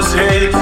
those hate